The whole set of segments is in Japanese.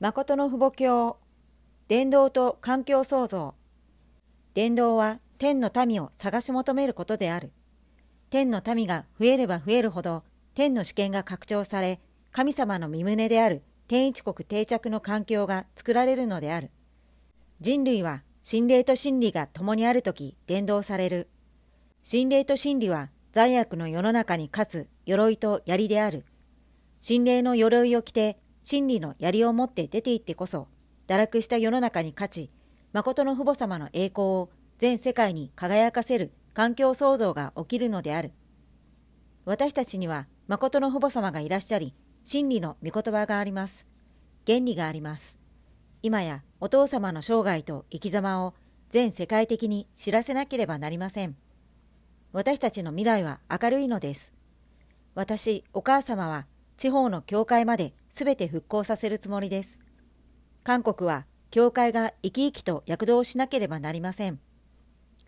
誠の父母教。伝道と環境創造。伝道は天の民を探し求めることである。天の民が増えれば増えるほど天の主権が拡張され神様の身旨である天一国定着の環境が作られるのである。人類は心霊と真理が共にあるとき伝道される。心霊と真理は罪悪の世の中に勝つ鎧と槍である。心霊の鎧を着て真理の槍を持って出て行ってこそ、堕落した世の中に勝ち、誠の父母様の栄光を全世界に輝かせる環境創造が起きるのである。私たちには誠の父母様がいらっしゃり、真理の御言葉があります。原理があります。今やお父様の生涯と生き様を全世界的に知らせなければなりません。私たちの未来は明るいのです。私、お母様は地方の教会まで全て復興させるつもりです。韓国は教会が生き生きと躍動しなければなりません。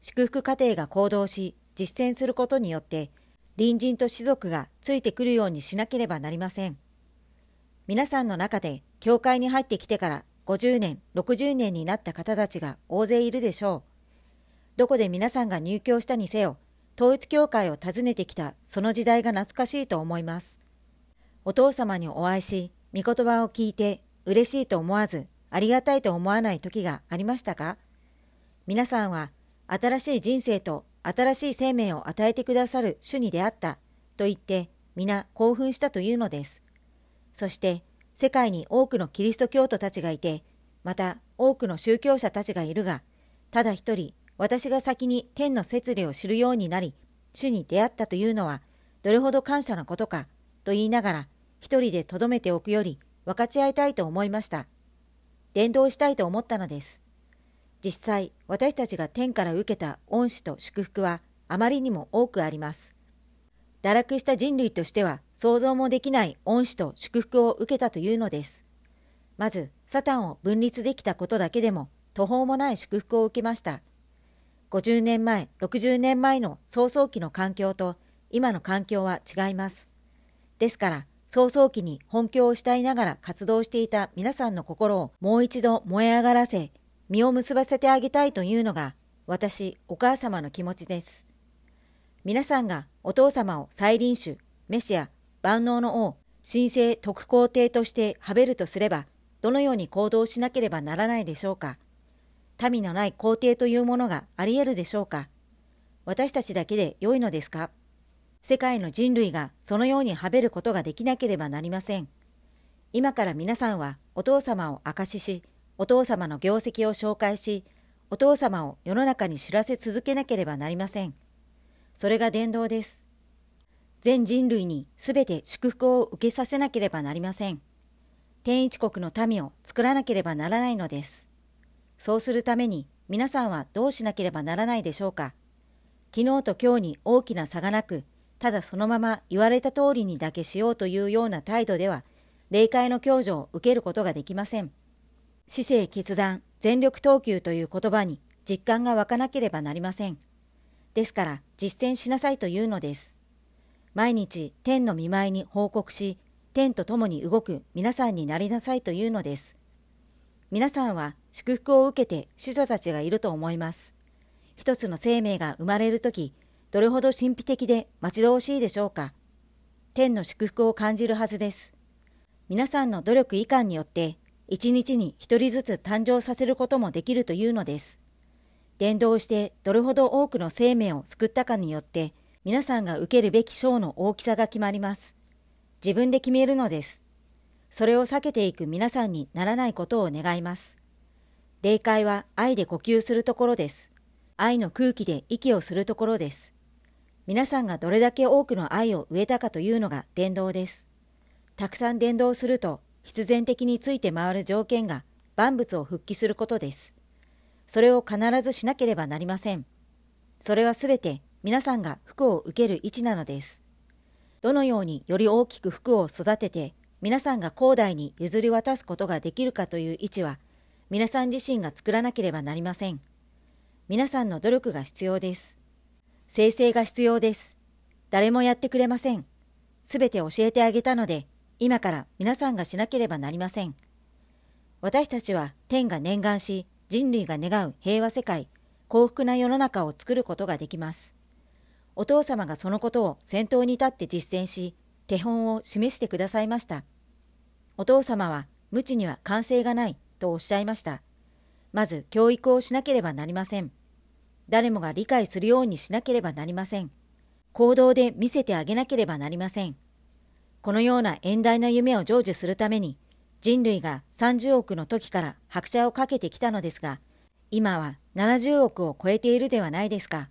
祝福家庭が行動し実践することによって隣人と士族がついてくるようにしなければなりません。皆さんの中で教会に入ってきてから50年、60年になった方たちが大勢いるでしょう。どこで皆さんが入教したにせよ、統一教会を訪ねてきたその時代が懐かしいと思います。お父様にお会いし、御言葉を聞いて嬉しいと思わず、ありがたいと思わない時がありましたか？皆さんは新しい人生と新しい生命を与えてくださる主に出会ったと言って皆興奮したというのです。そして世界に多くのキリスト教徒たちがいて、また多くの宗教者たちがいるが、ただ一人私が先に天の摂理を知るようになり、主に出会ったというのはどれほど感謝なことかと言いながら一人で留めておくより分かち合いたいと思いました。伝道したいと思ったのです。実際、私たちが天から受けた恩師と祝福はあまりにも多くあります。堕落した人類としては想像もできない恩師と祝福を受けたというのです。まず、サタンを分立できたことだけでも途方もない祝福を受けました。50年前、60年前の早々期の環境と今の環境は違います。ですから、早々期に本教を慕いながら活動していた皆さんの心をもう一度燃え上がらせ、実を結ばせてあげたいというのが私、お母様の気持ちです。皆さんがお父様を再臨主、メシア、万能の王、神聖特皇帝としてはべるとすれば、どのように行動しなければならないでしょうか。民のない皇帝というものがあり得るでしょうか。私たちだけで良いのですか世界の人類がそのようにはべることができなければなりません。今から皆さんはお父様を証しし、お父様の業績を紹介し、お父様を世の中に知らせ続けなければなりません。それが伝道です。全人類にすべて祝福を受けさせなければなりません。天一国の民を作らなければならないのです。そうするために皆さんはどうしなければならないでしょうか。昨日と今日に大きな差がなく、ただそのまま言われた通りにだけしようというような態度では、霊界の教助を受けることができません。姿勢決断、全力投球という言葉に実感が湧かなければなりません。ですから実践しなさいというのです。毎日天の見舞いに報告し、天と共に動く皆さんになりなさいというのです。皆さんは祝福を受けて主女たちがいると思います。一つの生命が生まれるとき、どれほど神秘的で待ち遠しいでしょうか。天の祝福を感じるはずです。皆さんの努力以下によって、一日に一人ずつ誕生させることもできるというのです。伝道してどれほど多くの生命を救ったかによって、皆さんが受けるべき賞の大きさが決まります。自分で決めるのです。それを避けていく皆さんにならないことを願います。霊界は愛で呼吸するところです。愛の空気で息をするところです。皆さんがどれだけ多くの愛を植えたかというのが伝道です。たくさん伝道すると必然的について回る条件が万物を復帰することです。それを必ずしなければなりません。それはすべて皆さんが服を受ける位置なのです。どのようにより大きく服を育てて皆さんが広大に譲り渡すことができるかという位置は皆さん自身が作らなければなりません。皆さんの努力が必要です。生成が必要です。誰もやってくれません。すべて教えてあげたので、今から皆さんがしなければなりません。私たちは天が念願し、人類が願う平和世界、幸福な世の中を作ることができます。お父様がそのことを先頭に立って実践し、手本を示してくださいました。お父様は、無知には完成がないとおっしゃいました。まず教育をしなければなりません。誰もが理解するようにしなければなりません。行動で見せてあげなければなりません。このような遠大な夢を成就するために、人類が30億の時から拍車をかけてきたのですが、今は70億を超えているではないですか。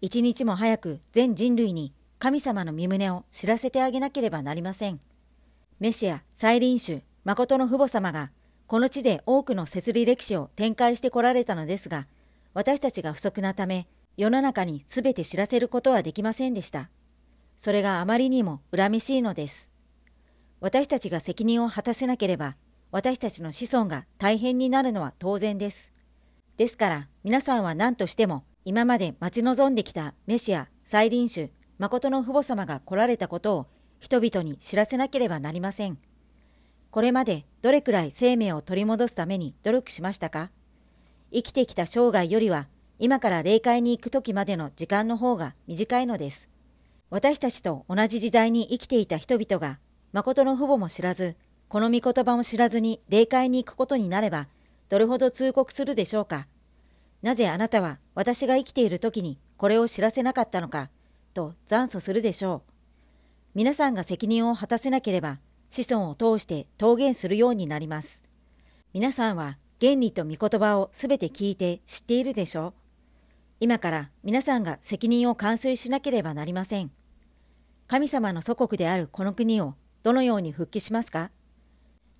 一日も早く全人類に神様の身旨を知らせてあげなければなりません。メシア、再臨主、誠の父母様が、この地で多くの摂理歴史を展開してこられたのですが、私たちが不足なため、世の中に全て知らせることはできませんでした。それがあまりにも恨めしいのです。私たちが責任を果たせなければ、私たちの子孫が大変になるのは当然です。ですから皆さんは何としても今まで待ち望んできたメシア、再臨主、誠の父母様が来られたことを人々に知らせなければなりません。これまでどれくらい生命を取り戻すために努力しましたか？生きてきた生涯よりは今から霊界に行く時までの時間の方が短いのです。私たちと同じ時代に生きていた人々が誠の父母も知らず、この御言葉も知らずに霊界に行くことになればどれほど通告するでしょうか。なぜあなたは私が生きている時にこれを知らせなかったのか、と残訴するでしょう。皆さんが責任を果たせなければ、子孫を通して桃源するようになります。皆さんは原理と御言葉をすべて聞いて知っているでしょう。今から皆さんが責任を完遂しなければなりません。神様の祖国であるこの国をどのように復帰しますか？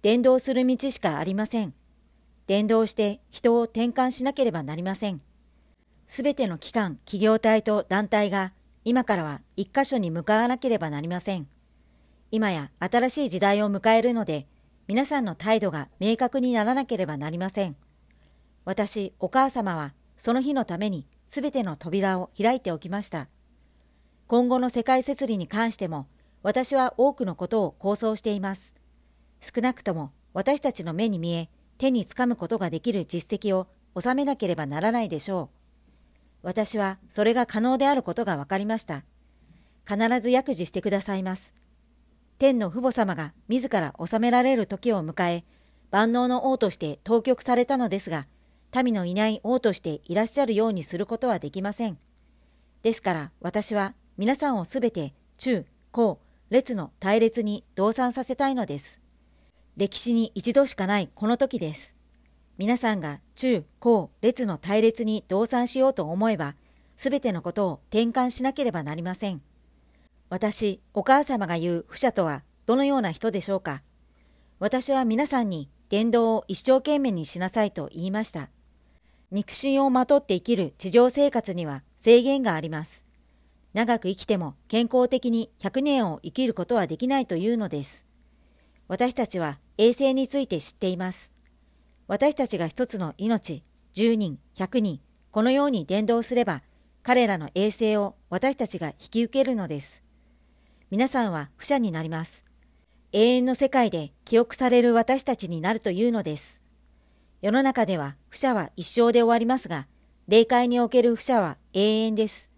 伝道する道しかありません。伝道して人を転換しなければなりません。すべての機関、企業体と団体が今からは一箇所に向かわなければなりません。今や新しい時代を迎えるので、皆さんの態度が明確にならなければなりません。私、お母様は、その日のためにすべての扉を開いておきました。今後の世界設理に関しても、私は多くのことを構想しています。少なくとも私たちの目に見え、手につかむことができる実績を収めなければならないでしょう。私はそれが可能であることが分かりました。必ず約示してくださいます。天の父母様が自ら治められる時を迎え、万能の王として当局されたのですが、民のいない王としていらっしゃるようにすることはできません。ですから私は皆さんをすべて中、高、列の隊列に動産させたいのです。歴史に一度しかないこの時です。皆さんが中、高、列の隊列に動産しようと思えば、すべてのことを転換しなければなりません。私、お母様が言う不者とはどのような人でしょうか私は皆さんに伝道を一生懸命にしなさいと言いました。肉親をまとって生きる地上生活には制限があります。長く生きても健康的に100年を生きることはできないというのです。私たちは衛生について知っています。私たちが一つの命、10人、100人、このように伝道すれば、彼らの衛生を私たちが引き受けるのです。皆さんは不者になります。永遠の世界で記憶される私たちになるというのです。世の中では不者は一生で終わりますが、霊界における不者は永遠です。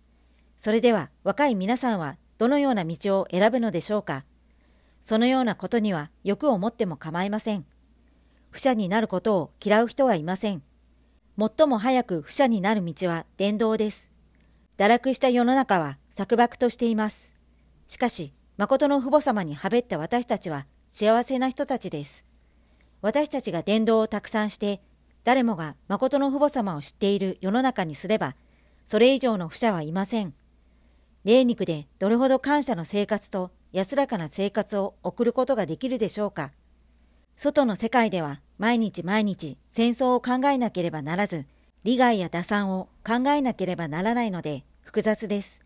それでは若い皆さんはどのような道を選ぶのでしょうかそのようなことには欲を持っても構いません。不者になることを嫌う人はいません。最も早く不者になる道は伝道です。堕落した世の中は錯漠としています。しかし、誠の父母様にはべった私たちは幸せな人たちです。私たちが伝道をたくさんして、誰もが誠の父母様を知っている世の中にすれば、それ以上の不者はいません。霊肉でどれほど感謝の生活と安らかな生活を送ることができるでしょうか外の世界では毎日毎日戦争を考えなければならず、利害や打算を考えなければならないので複雑です。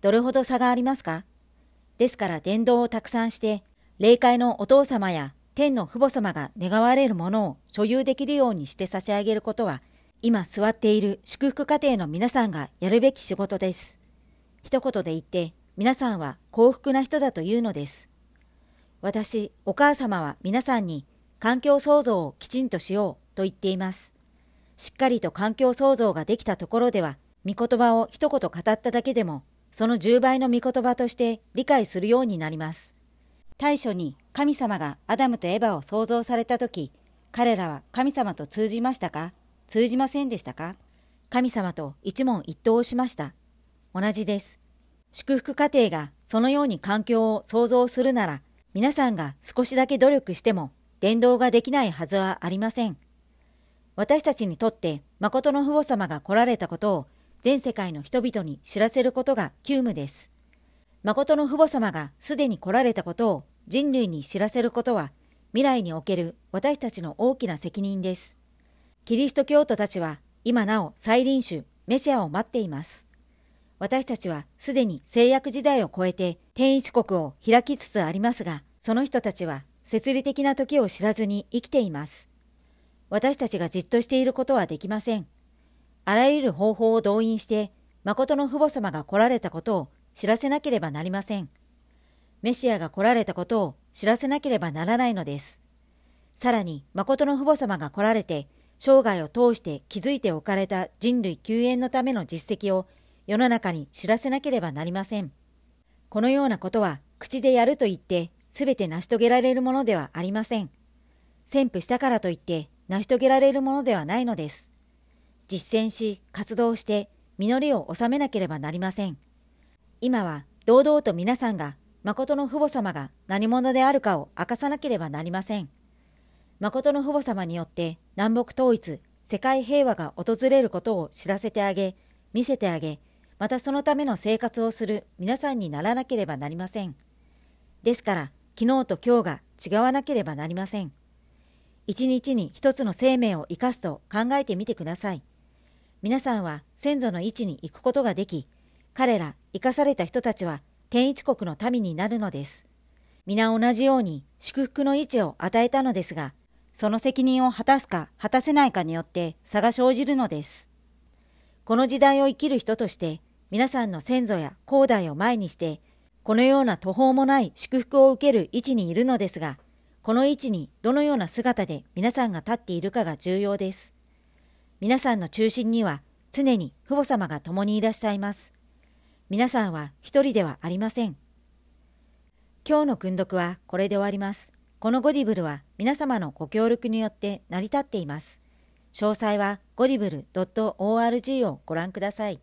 どれほど差がありますか？ですから伝道をたくさんして、霊界のお父様や天の父母様が願われるものを所有できるようにして差し上げることは、今座っている祝福家庭の皆さんがやるべき仕事です。一言で言って、皆さんは幸福な人だというのです。私、お母様は皆さんに環境創造をきちんとしようと言っています。しっかりと環境創造ができたところでは、御言葉を一言語っただけでも、その10倍の御言葉として理解するようになります。対処に神様がアダムとエバを創造された時、彼らは神様と通じましたか？通じませんでしたか？神様と一問一答をしました。同じです。祝福家庭がそのように環境を創造するなら、皆さんが少しだけ努力しても伝道ができないはずはありません。私たちにとって誠の父母様が来られたことを全世界の人々に知らせることが急務です。誠の父母様がすでに来られたことを人類に知らせることは未来における私たちの大きな責任です。キリスト教徒たちは今なお再臨種メシアを待っています。私たちはすでに制約時代を超えて天一国を開きつつありますが、その人たちは設理的な時を知らずに生きています。私たちがじっとしていることはできません。あらゆる方法を動員して、誠の父母様が来られたことを知らせなければなりません。メシアが来られたことを知らせなければならないのです。さらに、誠の父母様が来られて、生涯を通して築いておかれた人類救援のための実績を世の中に知らせなければなりません。このようなことは口でやると言ってすべて成し遂げられるものではありません。宣布したからといって成し遂げられるものではないのです。実践し、活動して、実りを収めなければなりません。今は、堂々と皆さんが、誠の父母様が何者であるかを明かさなければなりません。誠の父母様によって、南北統一、世界平和が訪れることを知らせてあげ、見せてあげ、またそのための生活をする皆さんにならなければなりません。ですから、昨日と今日が違わなければなりません。一日に一つの生命を生かすと考えてみてください。皆さんは先祖の位置に行くことができ、彼ら生かされた人たちは天一国の民になるのです。皆同じように祝福の位置を与えたのですが、その責任を果たすか果たせないかによって差が生じるのです。この時代を生きる人として、皆さんの先祖や後代を前にして、このような途方もない祝福を受ける位置にいるのですが、この位置にどのような姿で皆さんが立っているかが重要です。皆さんの中心には常に父母様が共にいらっしゃいます。皆さんは一人ではありません。今日の訓読はこれで終わります。このゴディブルは皆様のご協力によって成り立っています。詳細はゴディブル .org をご覧ください。